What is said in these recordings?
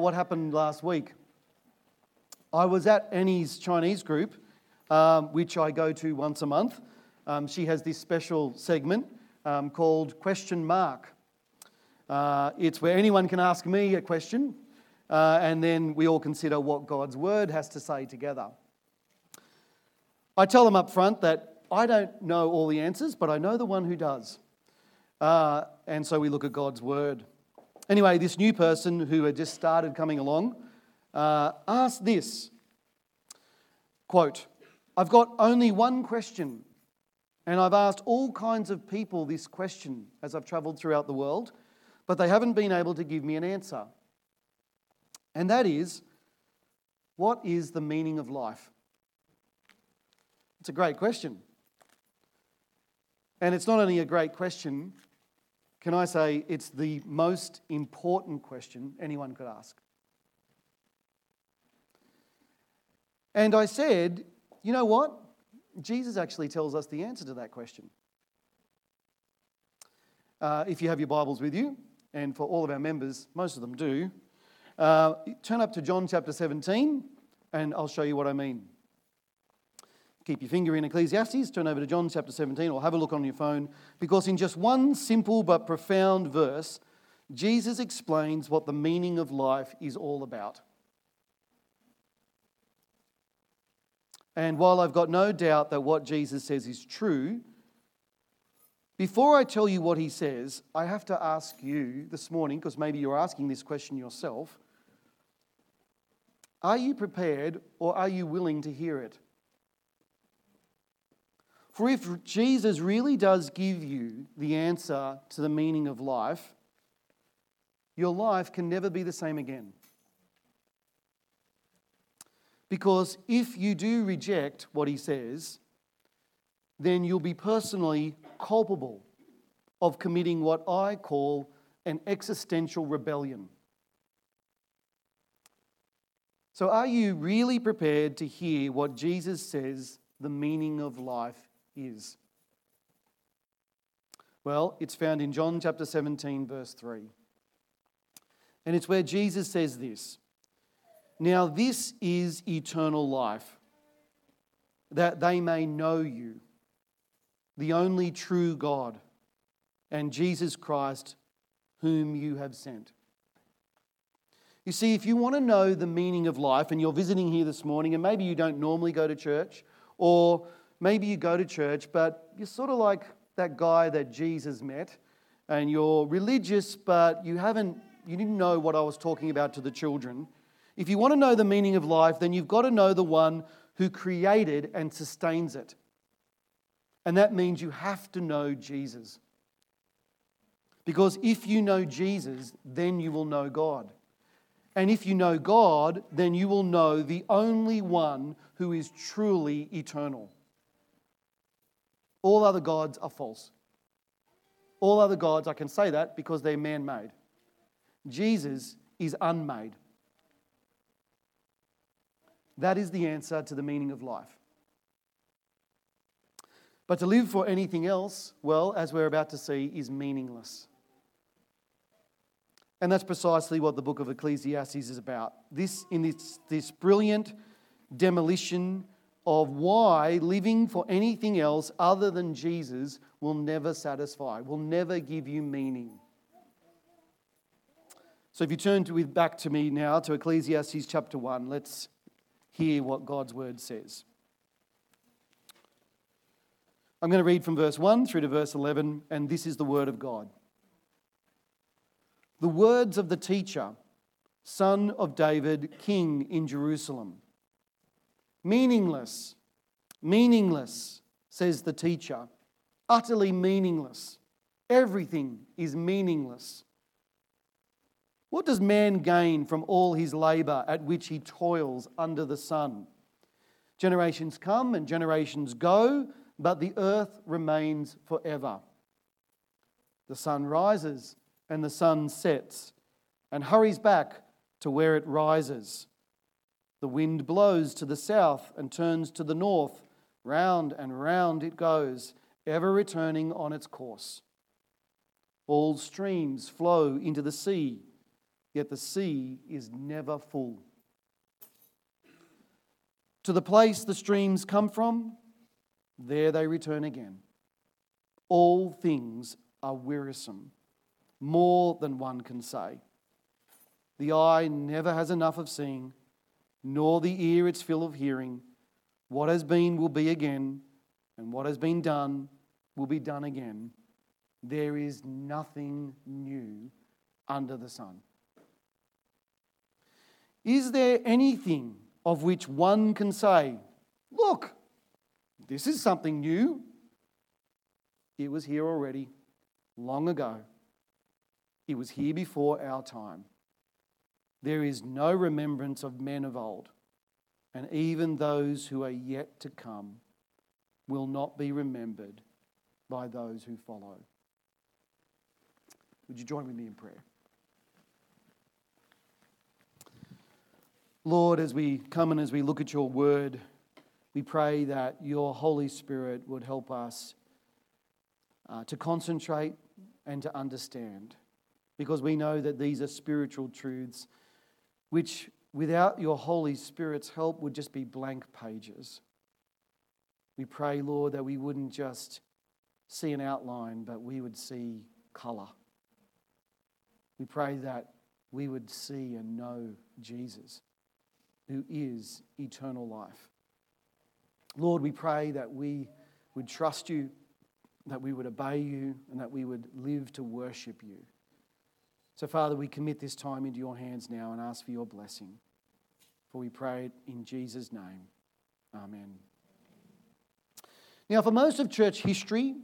What happened last week? I was at Annie's Chinese group, um, which I go to once a month. Um, she has this special segment um, called Question Mark. Uh, it's where anyone can ask me a question, uh, and then we all consider what God's word has to say together. I tell them up front that I don't know all the answers, but I know the one who does. Uh, and so we look at God's word. Anyway, this new person who had just started coming along uh, asked this quote, I've got only one question, and I've asked all kinds of people this question as I've traveled throughout the world, but they haven't been able to give me an answer. And that is, what is the meaning of life? It's a great question. And it's not only a great question, can I say it's the most important question anyone could ask? And I said, you know what? Jesus actually tells us the answer to that question. Uh, if you have your Bibles with you, and for all of our members, most of them do, uh, turn up to John chapter 17, and I'll show you what I mean. Keep your finger in Ecclesiastes, turn over to John chapter 17, or have a look on your phone, because in just one simple but profound verse, Jesus explains what the meaning of life is all about. And while I've got no doubt that what Jesus says is true, before I tell you what he says, I have to ask you this morning, because maybe you're asking this question yourself are you prepared or are you willing to hear it? For if Jesus really does give you the answer to the meaning of life, your life can never be the same again. Because if you do reject what he says, then you'll be personally culpable of committing what I call an existential rebellion. So, are you really prepared to hear what Jesus says the meaning of life is? Well, it's found in John chapter 17, verse 3. And it's where Jesus says this Now, this is eternal life, that they may know you, the only true God, and Jesus Christ, whom you have sent. You see, if you want to know the meaning of life and you're visiting here this morning, and maybe you don't normally go to church, or maybe you go to church, but you're sort of like that guy that Jesus met, and you're religious, but you haven't, you didn't know what I was talking about to the children. If you want to know the meaning of life, then you've got to know the one who created and sustains it. And that means you have to know Jesus. Because if you know Jesus, then you will know God. And if you know God, then you will know the only one who is truly eternal. All other gods are false. All other gods, I can say that because they're man made. Jesus is unmade. That is the answer to the meaning of life. But to live for anything else, well, as we're about to see, is meaningless. And that's precisely what the book of Ecclesiastes is about. This, in this, this brilliant demolition of why living for anything else other than Jesus will never satisfy, will never give you meaning. So if you turn to, back to me now to Ecclesiastes chapter 1, let's hear what God's word says. I'm going to read from verse 1 through to verse 11, and this is the word of God. The words of the teacher, son of David, king in Jerusalem. Meaningless, meaningless, says the teacher. Utterly meaningless. Everything is meaningless. What does man gain from all his labour at which he toils under the sun? Generations come and generations go, but the earth remains forever. The sun rises and the sun sets and hurries back to where it rises. The wind blows to the south and turns to the north. Round and round it goes, ever returning on its course. All streams flow into the sea. yet the sea is never full. To the place the streams come from, there they return again. All things are wearisome, more than one can say. The eye never has enough of seeing, nor the ear its fill of hearing. What has been will be again, and what has been done will be done again. There is nothing new under the sun. Is there anything of which one can say, Look, this is something new? It was here already, long ago. It was here before our time. There is no remembrance of men of old, and even those who are yet to come will not be remembered by those who follow. Would you join with me in prayer? Lord, as we come and as we look at your word, we pray that your Holy Spirit would help us uh, to concentrate and to understand, because we know that these are spiritual truths which, without your Holy Spirit's help, would just be blank pages. We pray, Lord, that we wouldn't just see an outline, but we would see colour. We pray that we would see and know Jesus who is eternal life. Lord, we pray that we would trust you, that we would obey you, and that we would live to worship you. So, Father, we commit this time into your hands now and ask for your blessing. For we pray it in Jesus' name. Amen. Now, for most of church history,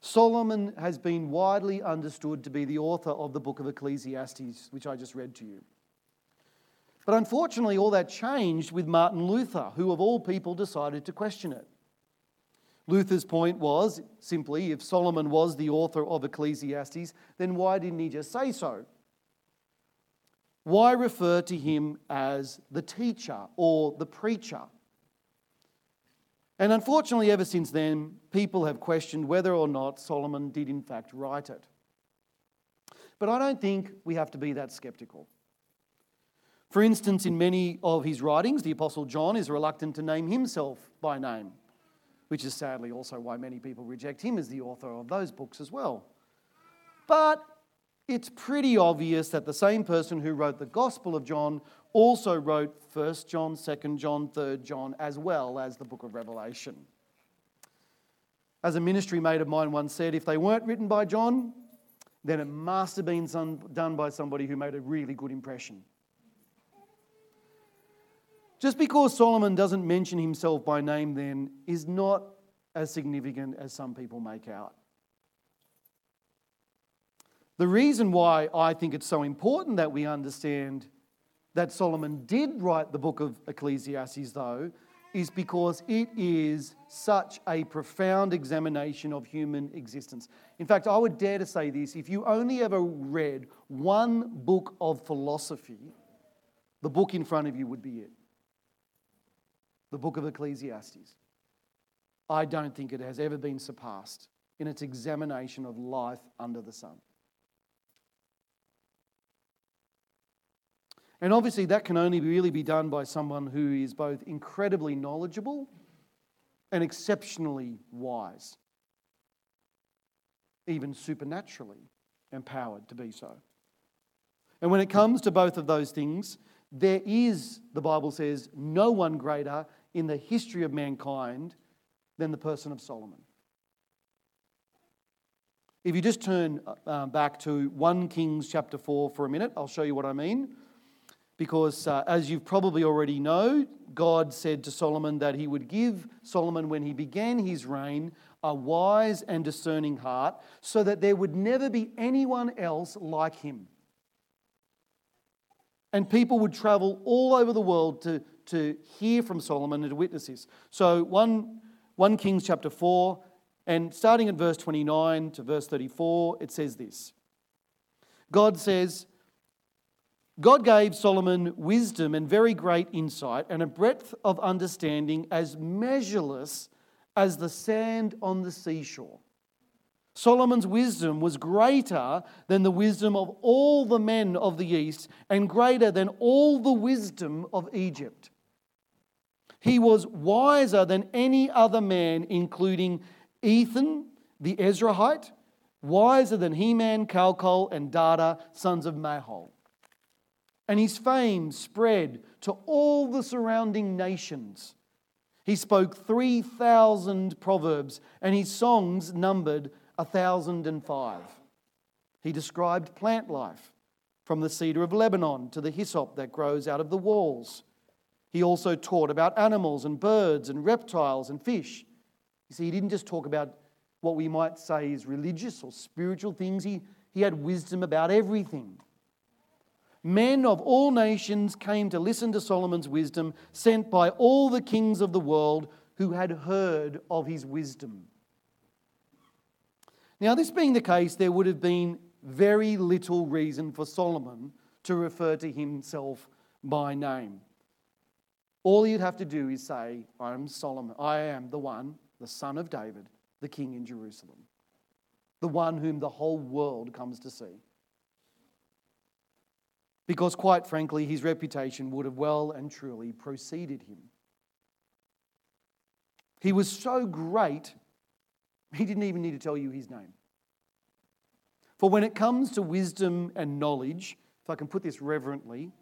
Solomon has been widely understood to be the author of the book of Ecclesiastes, which I just read to you. But unfortunately, all that changed with Martin Luther, who of all people decided to question it. Luther's point was simply if Solomon was the author of Ecclesiastes, then why didn't he just say so? Why refer to him as the teacher or the preacher? And unfortunately, ever since then, people have questioned whether or not Solomon did in fact write it. But I don't think we have to be that skeptical. For instance, in many of his writings, the Apostle John is reluctant to name himself by name, which is sadly also why many people reject him as the author of those books as well. But it's pretty obvious that the same person who wrote the Gospel of John also wrote 1 John, 2 John, 3 John, as well as the book of Revelation. As a ministry mate of mine once said, if they weren't written by John, then it must have been done by somebody who made a really good impression. Just because Solomon doesn't mention himself by name, then, is not as significant as some people make out. The reason why I think it's so important that we understand that Solomon did write the book of Ecclesiastes, though, is because it is such a profound examination of human existence. In fact, I would dare to say this if you only ever read one book of philosophy, the book in front of you would be it the book of Ecclesiastes. I don't think it has ever been surpassed in its examination of life under the sun. And obviously, that can only really be done by someone who is both incredibly knowledgeable and exceptionally wise, even supernaturally empowered to be so. And when it comes to both of those things, there is, the Bible says, no one greater in the history of mankind than the person of Solomon. If you just turn uh, back to 1 Kings chapter 4 for a minute, I'll show you what I mean. Because uh, as you probably already know, God said to Solomon that he would give Solomon, when he began his reign, a wise and discerning heart, so that there would never be anyone else like him. And people would travel all over the world to to hear from Solomon and to witness this. So 1, 1 Kings chapter 4, and starting at verse 29 to verse 34, it says this God says, God gave Solomon wisdom and very great insight and a breadth of understanding as measureless as the sand on the seashore. Solomon's wisdom was greater than the wisdom of all the men of the East and greater than all the wisdom of Egypt. He was wiser than any other man, including Ethan the Ezrahite, wiser than Heman, Calcol, and Darda, sons of Mahol. And his fame spread to all the surrounding nations. He spoke 3,000 proverbs, and his songs numbered 1,005. He described plant life, from the cedar of Lebanon to the hyssop that grows out of the walls. He also taught about animals and birds and reptiles and fish. You see, he didn't just talk about what we might say is religious or spiritual things, he, he had wisdom about everything. Men of all nations came to listen to Solomon's wisdom, sent by all the kings of the world who had heard of his wisdom. Now, this being the case, there would have been very little reason for Solomon to refer to himself by name. All you'd have to do is say, I'm Solomon. I am the one, the son of David, the king in Jerusalem, the one whom the whole world comes to see. Because, quite frankly, his reputation would have well and truly preceded him. He was so great, he didn't even need to tell you his name. For when it comes to wisdom and knowledge, if I can put this reverently,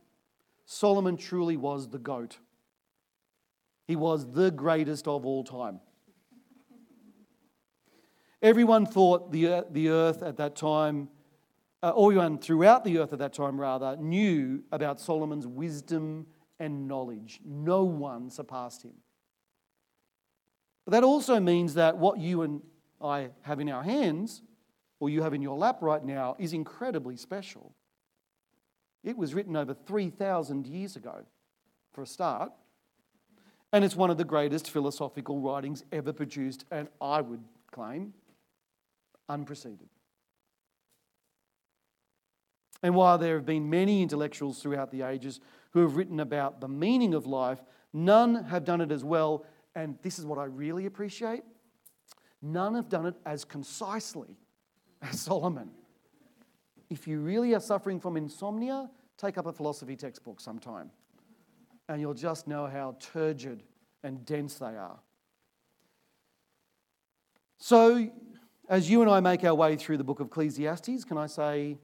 Solomon truly was the goat. He was the greatest of all time. Everyone thought the, the earth at that time, uh, everyone throughout the earth at that time, rather, knew about Solomon's wisdom and knowledge. No one surpassed him. But that also means that what you and I have in our hands, or you have in your lap right now, is incredibly special. It was written over 3,000 years ago, for a start. And it's one of the greatest philosophical writings ever produced, and I would claim, unpreceded. And while there have been many intellectuals throughout the ages who have written about the meaning of life, none have done it as well. And this is what I really appreciate none have done it as concisely as Solomon. If you really are suffering from insomnia, take up a philosophy textbook sometime and you'll just know how turgid and dense they are. So, as you and I make our way through the book of Ecclesiastes, can I say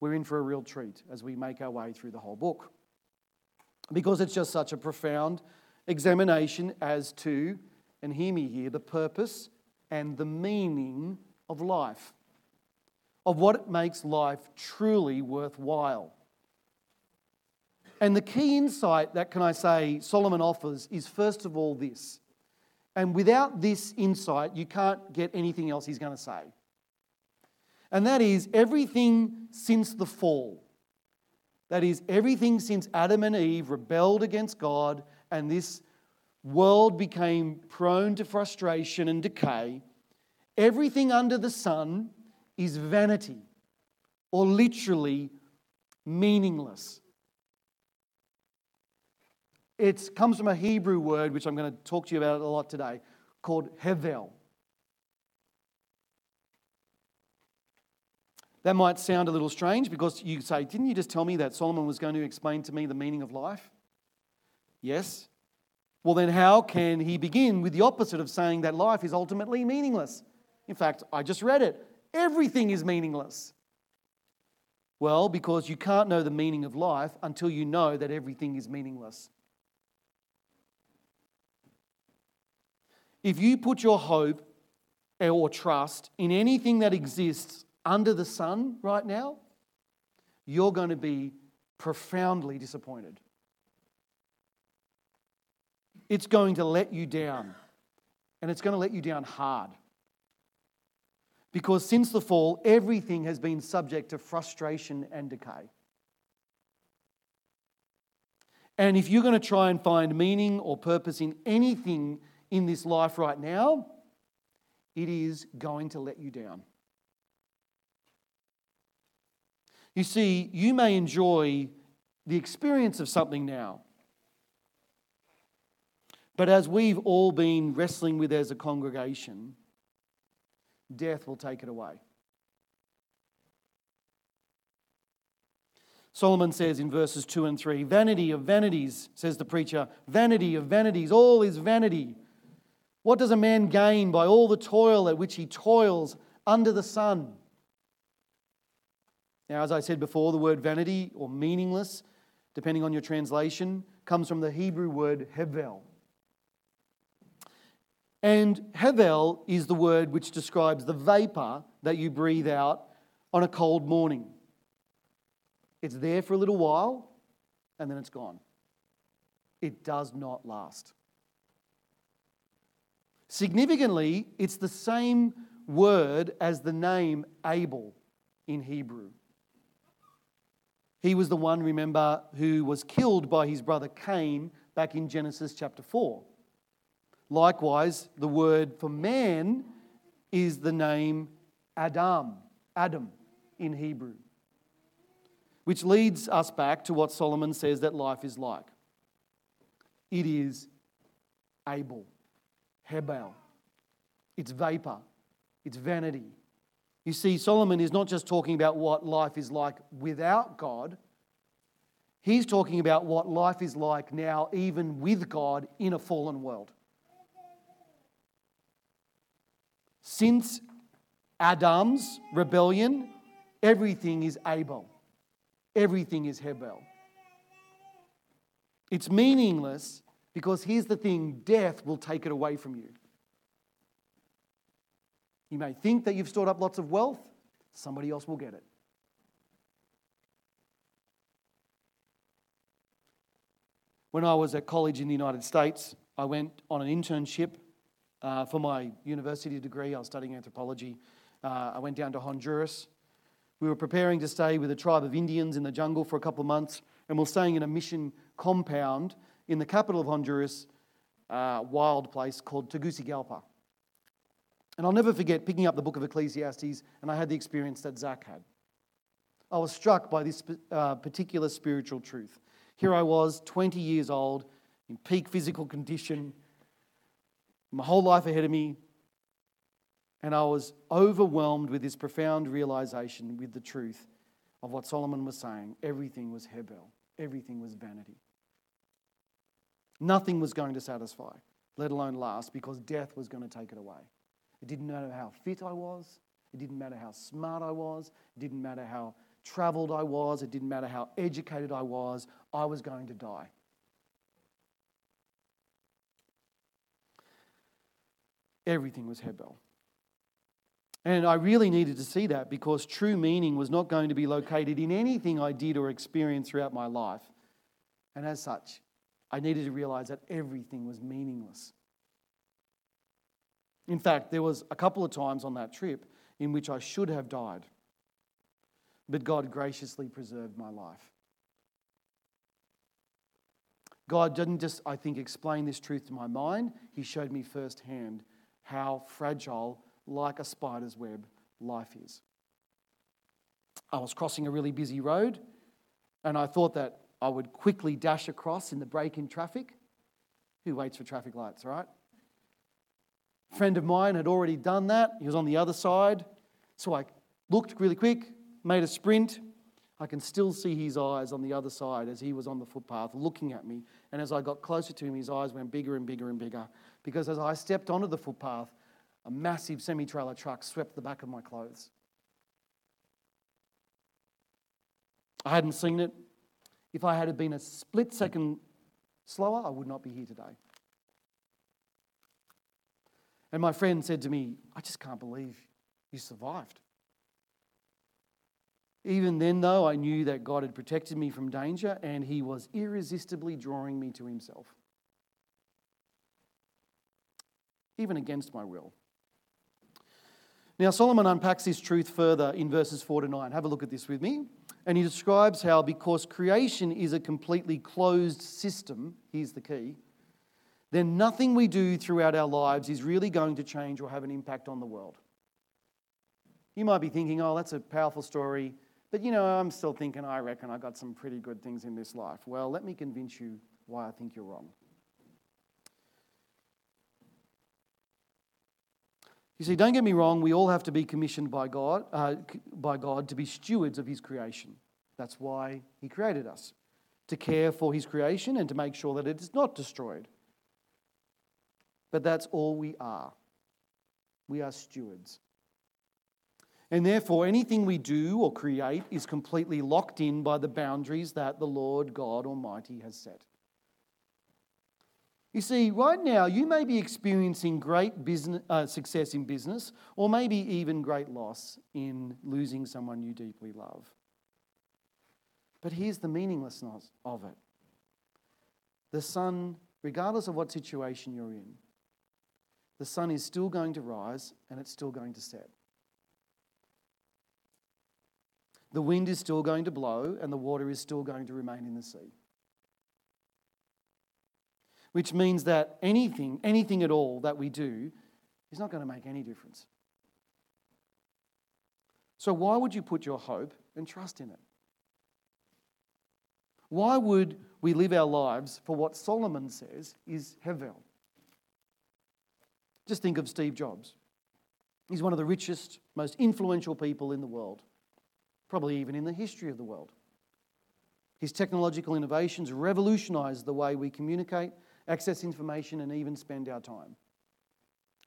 we're in for a real treat as we make our way through the whole book? Because it's just such a profound examination as to, and hear me here, the purpose and the meaning of life, of what makes life truly worthwhile. And the key insight that, can I say, Solomon offers is first of all this. And without this insight, you can't get anything else he's going to say. And that is everything since the fall. That is, everything since Adam and Eve rebelled against God and this world became prone to frustration and decay, everything under the sun is vanity or literally meaningless. It comes from a Hebrew word, which I'm going to talk to you about a lot today, called hevel. That might sound a little strange because you say, Didn't you just tell me that Solomon was going to explain to me the meaning of life? Yes. Well, then, how can he begin with the opposite of saying that life is ultimately meaningless? In fact, I just read it. Everything is meaningless. Well, because you can't know the meaning of life until you know that everything is meaningless. If you put your hope or trust in anything that exists under the sun right now, you're going to be profoundly disappointed. It's going to let you down, and it's going to let you down hard. Because since the fall, everything has been subject to frustration and decay. And if you're going to try and find meaning or purpose in anything in this life right now, it is going to let you down. You see, you may enjoy the experience of something now. But as we've all been wrestling with as a congregation, death will take it away. Solomon says in verses 2 and 3 Vanity of vanities, says the preacher, vanity of vanities, all is vanity. What does a man gain by all the toil at which he toils under the sun? Now, as I said before, the word vanity or meaningless, depending on your translation, comes from the Hebrew word hevel. And hevel is the word which describes the vapor that you breathe out on a cold morning. It's there for a little while and then it's gone. It does not last. Significantly, it's the same word as the name Abel in Hebrew. He was the one, remember, who was killed by his brother Cain back in Genesis chapter 4. Likewise, the word for man is the name Adam, Adam in Hebrew. Which leads us back to what Solomon says that life is like. It is Abel, Hebel. It's vapor, it's vanity. You see, Solomon is not just talking about what life is like without God, he's talking about what life is like now, even with God in a fallen world. Since Adam's rebellion, everything is Abel, everything is Hebel. It's meaningless because here's the thing death will take it away from you. You may think that you've stored up lots of wealth, somebody else will get it. When I was at college in the United States, I went on an internship uh, for my university degree. I was studying anthropology. Uh, I went down to Honduras. We were preparing to stay with a tribe of Indians in the jungle for a couple of months, and we we're staying in a mission compound in the capital of Honduras, uh, wild place called Tegucigalpa. And I'll never forget picking up the book of Ecclesiastes, and I had the experience that Zach had. I was struck by this uh, particular spiritual truth. Here I was, 20 years old, in peak physical condition, my whole life ahead of me. And I was overwhelmed with this profound realization with the truth of what Solomon was saying. Everything was Hebel, everything was vanity. Nothing was going to satisfy, let alone last, because death was going to take it away. It didn't matter how fit I was, it didn't matter how smart I was, it didn't matter how traveled I was, it didn't matter how educated I was, I was going to die. everything was Hebel. And I really needed to see that because true meaning was not going to be located in anything I did or experienced throughout my life. And as such, I needed to realize that everything was meaningless. In fact, there was a couple of times on that trip in which I should have died, but God graciously preserved my life. God didn't just, I think, explain this truth to my mind, He showed me firsthand how fragile, like a spider's web, life is. I was crossing a really busy road and I thought that I would quickly dash across in the break in traffic. Who waits for traffic lights, right? A friend of mine had already done that. He was on the other side. So I looked really quick, made a sprint. I can still see his eyes on the other side as he was on the footpath looking at me. And as I got closer to him, his eyes went bigger and bigger and bigger because as I stepped onto the footpath, a massive semi trailer truck swept the back of my clothes. I hadn't seen it. If I had been a split hmm. second slower, I would not be here today. And my friend said to me, I just can't believe you survived. Even then, though, I knew that God had protected me from danger and He was irresistibly drawing me to Himself. even against my will. Now, Solomon unpacks this truth further in verses 4 to 9. Have a look at this with me. And he describes how, because creation is a completely closed system, here's the key, then nothing we do throughout our lives is really going to change or have an impact on the world. You might be thinking, oh, that's a powerful story, but you know, I'm still thinking, I reckon I got some pretty good things in this life. Well, let me convince you why I think you're wrong. You see, don't get me wrong, we all have to be commissioned by God, uh, by God to be stewards of His creation. That's why He created us, to care for His creation and to make sure that it is not destroyed. But that's all we are. We are stewards. And therefore, anything we do or create is completely locked in by the boundaries that the Lord God Almighty has set. You see, right now, you may be experiencing great business, uh, success in business, or maybe even great loss in losing someone you deeply love. But here's the meaninglessness of it the sun, regardless of what situation you're in, the sun is still going to rise and it's still going to set. The wind is still going to blow and the water is still going to remain in the sea. Which means that anything, anything at all that we do is not going to make any difference. So, why would you put your hope and trust in it? Why would we live our lives for what Solomon says is Hevel? Just think of Steve Jobs. He's one of the richest, most influential people in the world, probably even in the history of the world. His technological innovations revolutionized the way we communicate, access information, and even spend our time.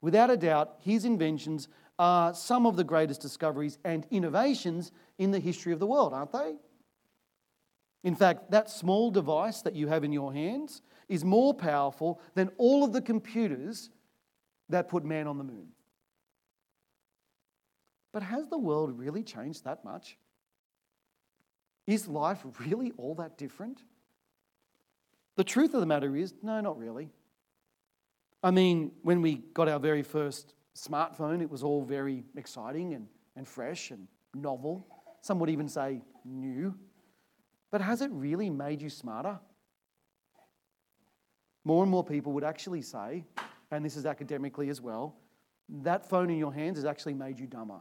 Without a doubt, his inventions are some of the greatest discoveries and innovations in the history of the world, aren't they? In fact, that small device that you have in your hands is more powerful than all of the computers that put man on the moon. But has the world really changed that much? Is life really all that different? The truth of the matter is, no, not really. I mean, when we got our very first smartphone, it was all very exciting and, and fresh and novel. Some would even say new. But has it really made you smarter? More and more people would actually say, and this is academically as well, that phone in your hands has actually made you dumber.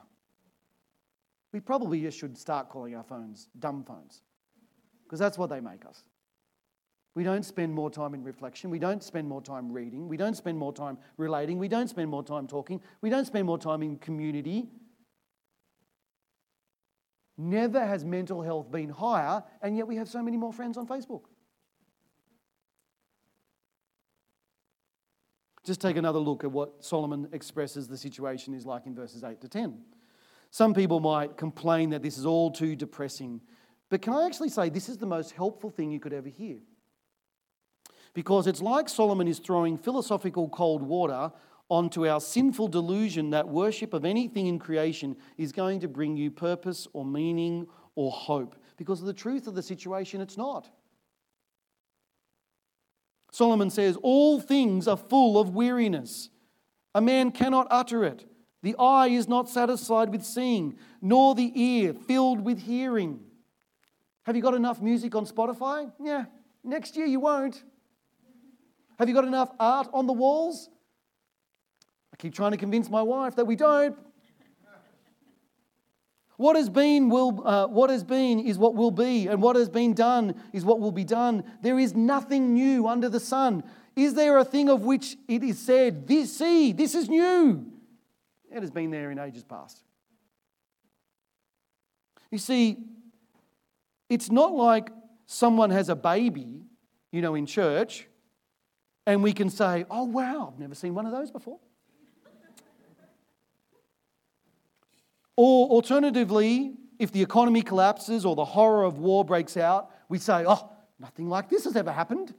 We probably just should start calling our phones dumb phones because that's what they make us. We don't spend more time in reflection. We don't spend more time reading. We don't spend more time relating. We don't spend more time talking. We don't spend more time in community. Never has mental health been higher, and yet we have so many more friends on Facebook. Just take another look at what Solomon expresses the situation is like in verses 8 to 10. Some people might complain that this is all too depressing, but can I actually say this is the most helpful thing you could ever hear? Because it's like Solomon is throwing philosophical cold water onto our sinful delusion that worship of anything in creation is going to bring you purpose or meaning or hope. Because of the truth of the situation, it's not. Solomon says, All things are full of weariness. A man cannot utter it. The eye is not satisfied with seeing, nor the ear filled with hearing. Have you got enough music on Spotify? Yeah, next year you won't. Have you got enough art on the walls? I keep trying to convince my wife that we don't. What has been will uh, what has been is what will be, and what has been done is what will be done. There is nothing new under the sun. Is there a thing of which it is said, "This see, this is new"? It has been there in ages past. You see, it's not like someone has a baby, you know, in church, and we can say, "Oh wow, I've never seen one of those before." Or alternatively, if the economy collapses or the horror of war breaks out, we say, oh, nothing like this has ever happened.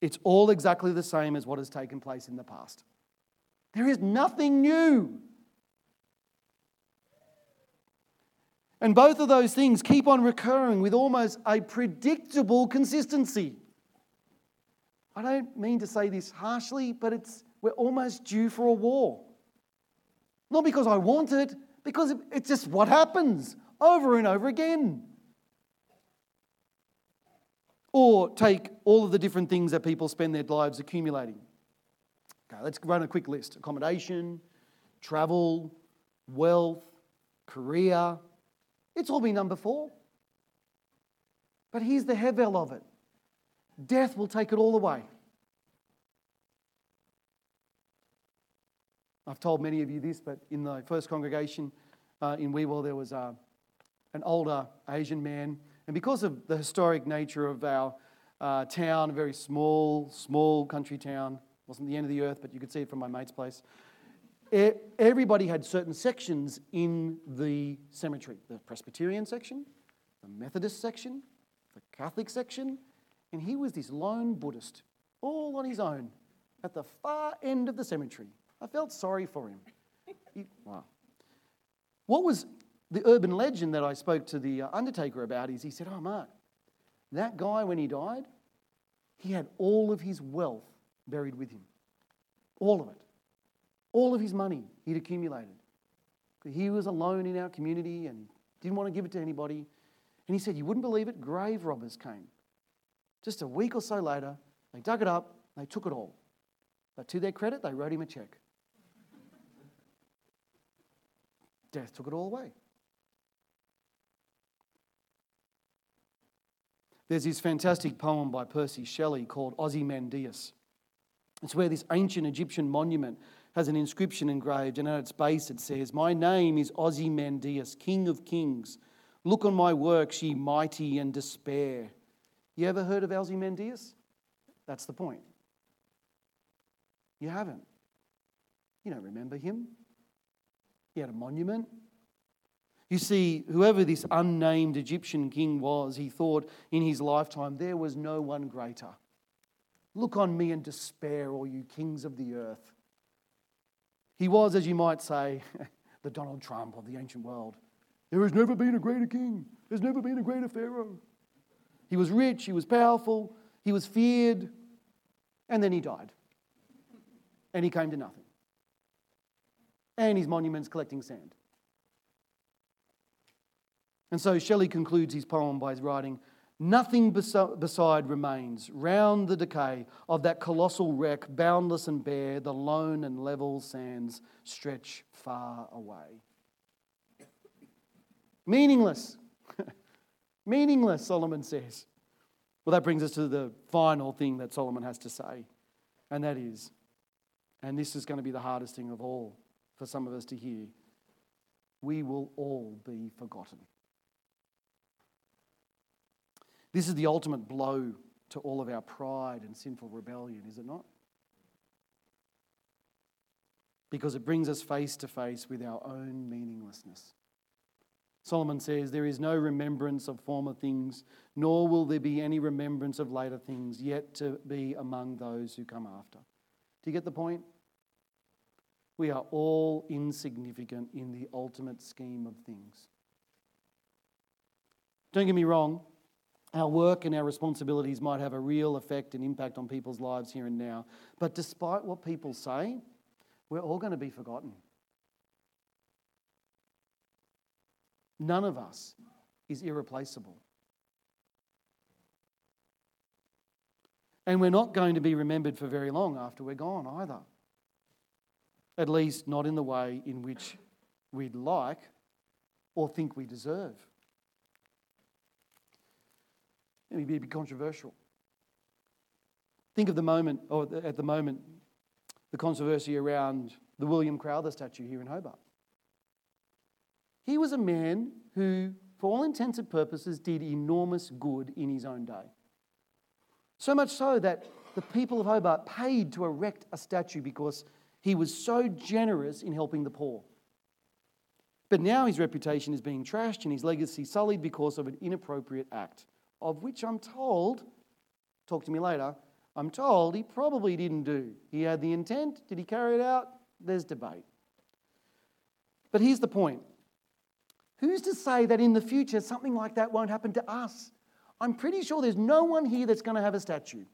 It's all exactly the same as what has taken place in the past. There is nothing new. And both of those things keep on recurring with almost a predictable consistency. I don't mean to say this harshly, but it's, we're almost due for a war. Not because I want it, because it's just what happens over and over again. Or take all of the different things that people spend their lives accumulating. Okay, let's run a quick list accommodation, travel, wealth, career. It's all been done before. But here's the hevel of it death will take it all away. I've told many of you this, but in the first congregation uh, in Wewell, there was uh, an older Asian man. And because of the historic nature of our uh, town, a very small, small country town, wasn't the end of the earth, but you could see it from my mate's place. Everybody had certain sections in the cemetery the Presbyterian section, the Methodist section, the Catholic section, and he was this lone Buddhist, all on his own, at the far end of the cemetery. I felt sorry for him. He, wow. What was the urban legend that I spoke to the uh, undertaker about is he said, Oh, Mark, that guy, when he died, he had all of his wealth buried with him. All of it. All of his money he'd accumulated. He was alone in our community and didn't want to give it to anybody. And he said, You wouldn't believe it, grave robbers came. Just a week or so later, they dug it up, they took it all. But to their credit, they wrote him a check. Death took it all away. There's this fantastic poem by Percy Shelley called Ozymandias. It's where this ancient Egyptian monument has an inscription engraved, and at its base it says, My name is Ozymandias, King of Kings. Look on my works, ye mighty and despair. You ever heard of Ozymandias? That's the point. You haven't. You don't remember him. He had a monument. You see, whoever this unnamed Egyptian king was, he thought in his lifetime there was no one greater. Look on me and despair, all you kings of the earth. He was, as you might say, the Donald Trump of the ancient world. There has never been a greater king, there's never been a greater Pharaoh. He was rich, he was powerful, he was feared, and then he died. And he came to nothing. And his monument's collecting sand. And so Shelley concludes his poem by writing Nothing beside remains, round the decay of that colossal wreck, boundless and bare, the lone and level sands stretch far away. Meaningless. Meaningless, Solomon says. Well, that brings us to the final thing that Solomon has to say, and that is, and this is going to be the hardest thing of all for some of us to hear we will all be forgotten. This is the ultimate blow to all of our pride and sinful rebellion, is it not? Because it brings us face to face with our own meaninglessness. Solomon says, There is no remembrance of former things, nor will there be any remembrance of later things yet to be among those who come after. Do you get the point? We are all insignificant in the ultimate scheme of things. Don't get me wrong, our work and our responsibilities might have a real effect and impact on people's lives here and now. But despite what people say, we're all going to be forgotten. None of us is irreplaceable. And we're not going to be remembered for very long after we're gone either. At least, not in the way in which we'd like or think we deserve. Let me be controversial. Think of the moment, or at the moment, the controversy around the William Crowther statue here in Hobart. He was a man who, for all intents and purposes, did enormous good in his own day. So much so that the people of Hobart paid to erect a statue because he was so generous in helping the poor. But now his reputation is being trashed and his legacy sullied because of an inappropriate act of which I'm told, talk to me later, I'm told he probably didn't do. He had the intent. Did he carry it out? There's debate. But here's the point Who's to say that in the future something like that won't happen to us? I'm pretty sure there's no one here that's going to have a statue.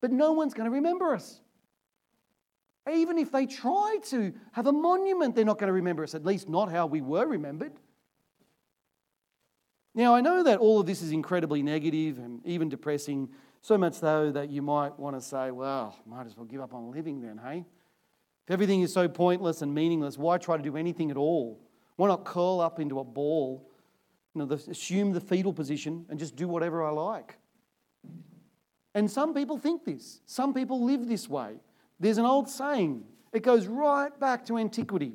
But no one's going to remember us. Even if they try to have a monument, they're not going to remember us, at least not how we were remembered. Now, I know that all of this is incredibly negative and even depressing, so much so that you might want to say, well, might as well give up on living then, hey? If everything is so pointless and meaningless, why try to do anything at all? Why not curl up into a ball, you know, assume the fetal position and just do whatever I like? And some people think this, some people live this way. There's an old saying, it goes right back to antiquity.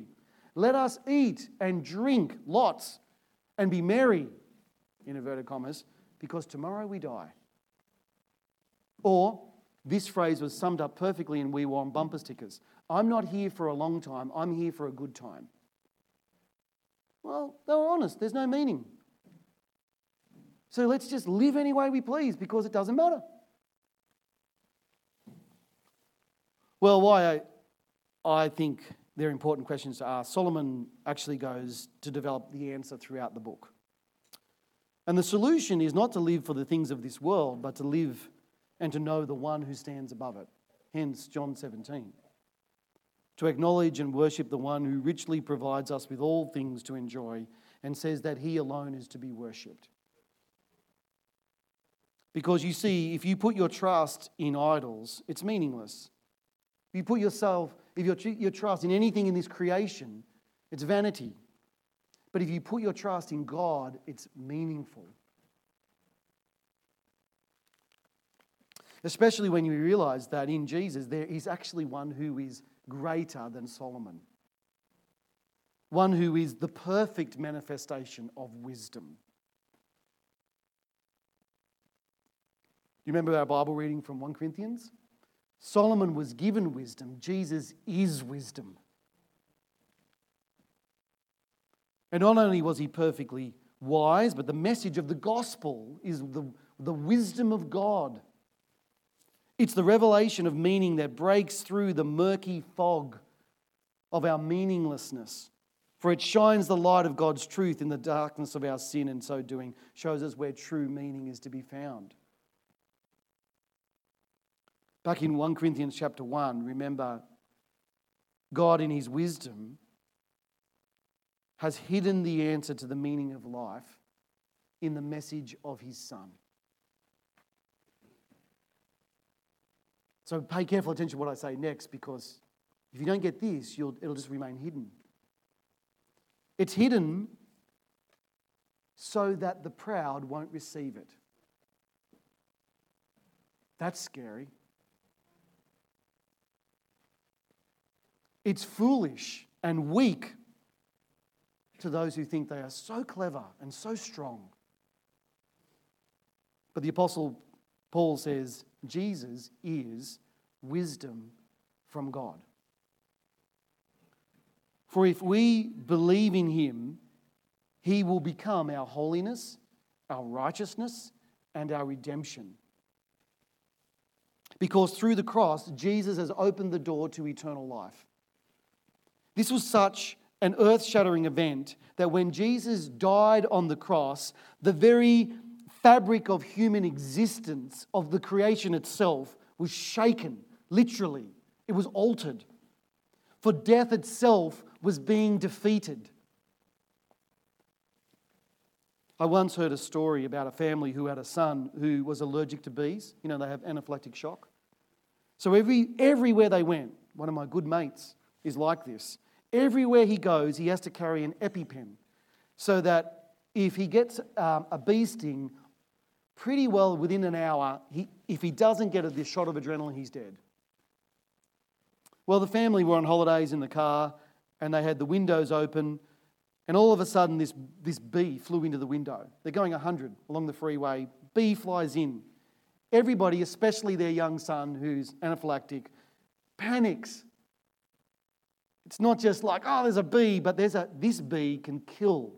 Let us eat and drink lots and be merry, in inverted commas, because tomorrow we die. Or, this phrase was summed up perfectly in We Warm bumper stickers I'm not here for a long time, I'm here for a good time. Well, they were honest, there's no meaning. So let's just live any way we please because it doesn't matter. Well, why I, I think they're important questions to ask. Solomon actually goes to develop the answer throughout the book. And the solution is not to live for the things of this world, but to live and to know the one who stands above it. Hence, John 17. To acknowledge and worship the one who richly provides us with all things to enjoy and says that he alone is to be worshipped. Because you see, if you put your trust in idols, it's meaningless. If you put yourself, if your, your trust in anything in this creation, it's vanity. But if you put your trust in God, it's meaningful. Especially when you realize that in Jesus there is actually one who is greater than Solomon, one who is the perfect manifestation of wisdom. Do you remember our Bible reading from 1 Corinthians? Solomon was given wisdom, Jesus is wisdom. And not only was he perfectly wise, but the message of the gospel is the, the wisdom of God. It's the revelation of meaning that breaks through the murky fog of our meaninglessness. For it shines the light of God's truth in the darkness of our sin, and so doing shows us where true meaning is to be found. Back in 1 Corinthians chapter 1, remember, God in his wisdom has hidden the answer to the meaning of life in the message of his son. So pay careful attention to what I say next because if you don't get this, it'll just remain hidden. It's hidden so that the proud won't receive it. That's scary. It's foolish and weak to those who think they are so clever and so strong. But the Apostle Paul says Jesus is wisdom from God. For if we believe in him, he will become our holiness, our righteousness, and our redemption. Because through the cross, Jesus has opened the door to eternal life. This was such an earth shattering event that when Jesus died on the cross, the very fabric of human existence, of the creation itself, was shaken, literally. It was altered. For death itself was being defeated. I once heard a story about a family who had a son who was allergic to bees. You know, they have anaphylactic shock. So every, everywhere they went, one of my good mates is like this. Everywhere he goes, he has to carry an EpiPen so that if he gets um, a bee sting, pretty well within an hour, he, if he doesn't get a shot of adrenaline, he's dead. Well, the family were on holidays in the car and they had the windows open, and all of a sudden, this, this bee flew into the window. They're going 100 along the freeway, bee flies in. Everybody, especially their young son who's anaphylactic, panics. It's not just like, oh, there's a bee, but there's a, this bee can kill.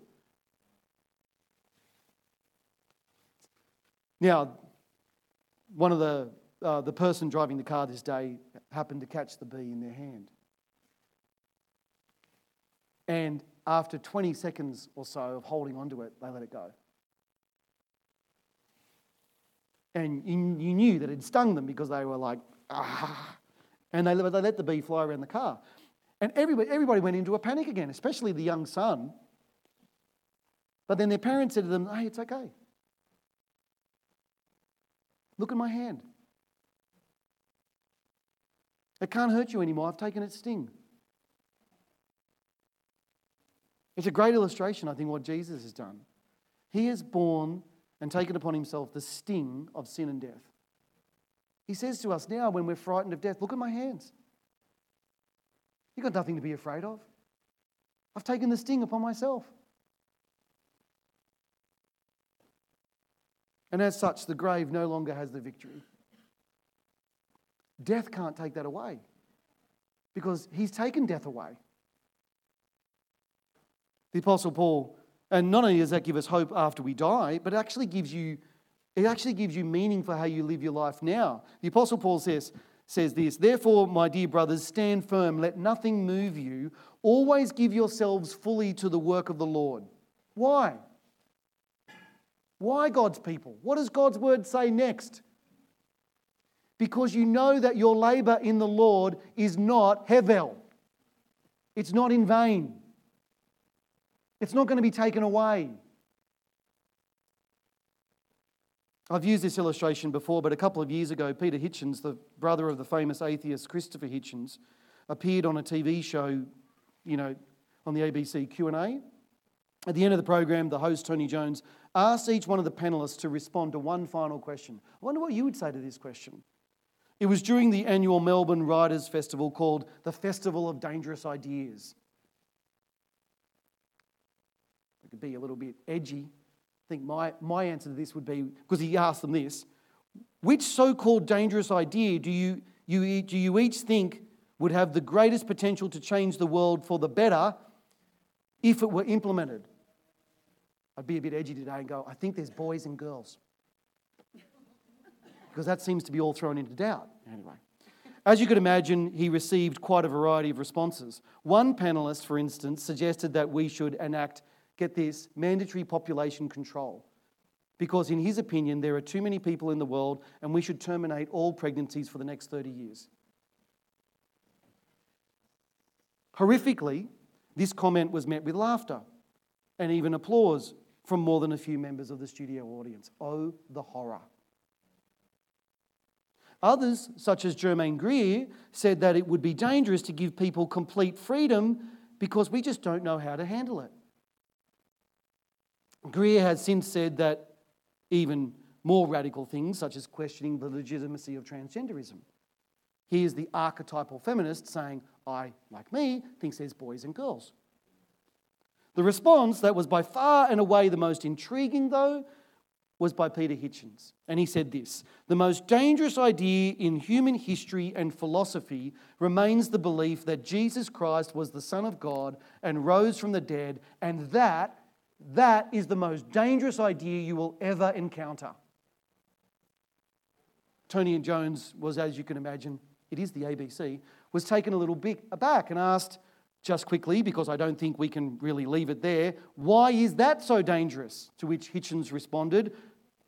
Now, one of the, uh, the person driving the car this day happened to catch the bee in their hand. And after 20 seconds or so of holding onto it, they let it go. And you, you knew that it stung them because they were like, ah. And they, they let the bee fly around the car. And everybody, everybody went into a panic again, especially the young son. But then their parents said to them, Hey, it's okay. Look at my hand. It can't hurt you anymore. I've taken its sting. It's a great illustration, I think, what Jesus has done. He has borne and taken upon himself the sting of sin and death. He says to us now when we're frightened of death, Look at my hands. You've got nothing to be afraid of. I've taken the sting upon myself. And as such, the grave no longer has the victory. Death can't take that away because he's taken death away. The Apostle Paul, and not only does that give us hope after we die, but it actually gives you, it actually gives you meaning for how you live your life now. The Apostle Paul says, says this Therefore, my dear brothers, stand firm, let nothing move you. Always give yourselves fully to the work of the Lord. Why? Why God's people? What does God's word say next? Because you know that your labor in the Lord is not hevel. It's not in vain. It's not going to be taken away. I've used this illustration before, but a couple of years ago, Peter Hitchens, the brother of the famous atheist Christopher Hitchens, appeared on a TV show, you know, on the ABC Q&A. At the end of the program, the host, Tony Jones, asked each one of the panelists to respond to one final question. I wonder what you would say to this question. It was during the annual Melbourne Writers' Festival called the Festival of Dangerous Ideas. It could be a little bit edgy. I think my, my answer to this would be because he asked them this which so called dangerous idea do you, you, do you each think would have the greatest potential to change the world for the better if it were implemented? I'd be a bit edgy today and go, I think there's boys and girls. because that seems to be all thrown into doubt. Anyway. As you could imagine, he received quite a variety of responses. One panelist, for instance, suggested that we should enact, get this, mandatory population control. Because, in his opinion, there are too many people in the world and we should terminate all pregnancies for the next 30 years. Horrifically, this comment was met with laughter and even applause from more than a few members of the studio audience. Oh, the horror. Others, such as Germaine Greer, said that it would be dangerous to give people complete freedom because we just don't know how to handle it. Greer has since said that even more radical things, such as questioning the legitimacy of transgenderism. He is the archetypal feminist saying, I, like me, thinks there's boys and girls. The response that was by far and away the most intriguing, though, was by Peter Hitchens. And he said this The most dangerous idea in human history and philosophy remains the belief that Jesus Christ was the Son of God and rose from the dead, and that, that is the most dangerous idea you will ever encounter. Tony and Jones was, as you can imagine, it is the ABC, was taken a little bit aback and asked, just quickly, because I don't think we can really leave it there, why is that so dangerous? To which Hitchens responded,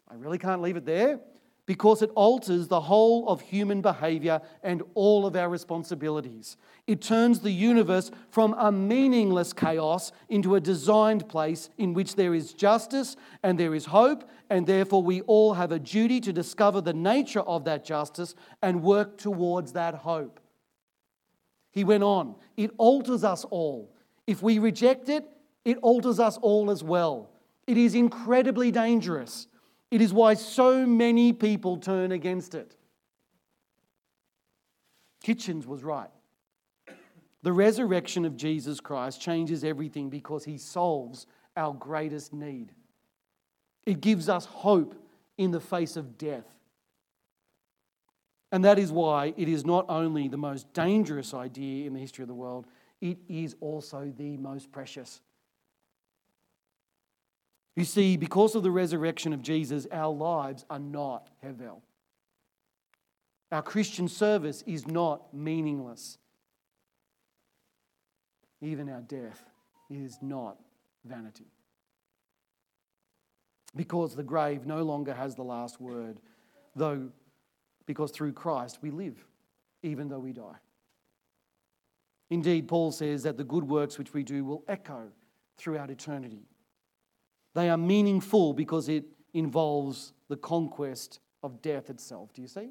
I really can't leave it there, because it alters the whole of human behavior and all of our responsibilities. It turns the universe from a meaningless chaos into a designed place in which there is justice and there is hope, and therefore we all have a duty to discover the nature of that justice and work towards that hope. He went on, it alters us all. If we reject it, it alters us all as well. It is incredibly dangerous. It is why so many people turn against it. Hitchens was right. The resurrection of Jesus Christ changes everything because he solves our greatest need. It gives us hope in the face of death. And that is why it is not only the most dangerous idea in the history of the world, it is also the most precious. You see, because of the resurrection of Jesus, our lives are not Hevel. Our Christian service is not meaningless. Even our death is not vanity. Because the grave no longer has the last word, though because through Christ we live, even though we die. Indeed, Paul says that the good works which we do will echo throughout eternity. They are meaningful because it involves the conquest of death itself. Do you see?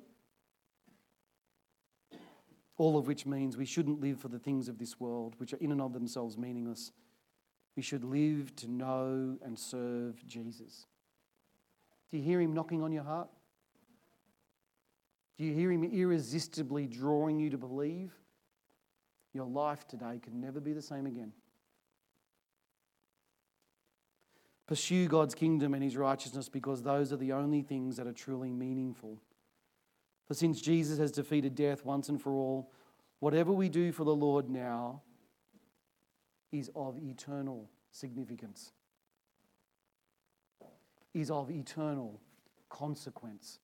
All of which means we shouldn't live for the things of this world, which are in and of themselves meaningless. We should live to know and serve Jesus. Do you hear him knocking on your heart? Do you hear Him irresistibly drawing you to believe? Your life today can never be the same again. Pursue God's kingdom and His righteousness because those are the only things that are truly meaningful. For since Jesus has defeated death once and for all, whatever we do for the Lord now is of eternal significance, is of eternal consequence.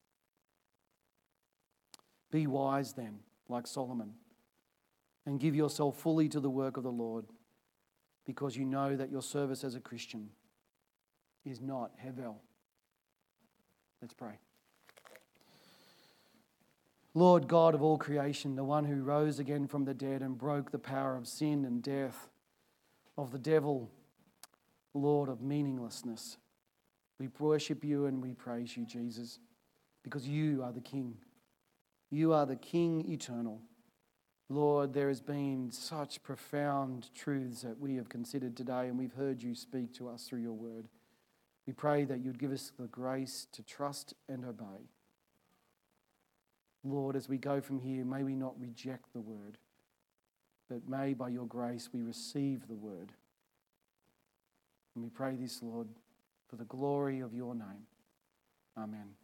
Be wise then, like Solomon, and give yourself fully to the work of the Lord, because you know that your service as a Christian is not Hevel. Let's pray. Lord God of all creation, the one who rose again from the dead and broke the power of sin and death, of the devil, Lord of meaninglessness, we worship you and we praise you, Jesus, because you are the King. You are the King eternal. Lord, there has been such profound truths that we have considered today, and we've heard you speak to us through your word. We pray that you'd give us the grace to trust and obey. Lord, as we go from here, may we not reject the word, but may by your grace we receive the word. And we pray this, Lord, for the glory of your name. Amen.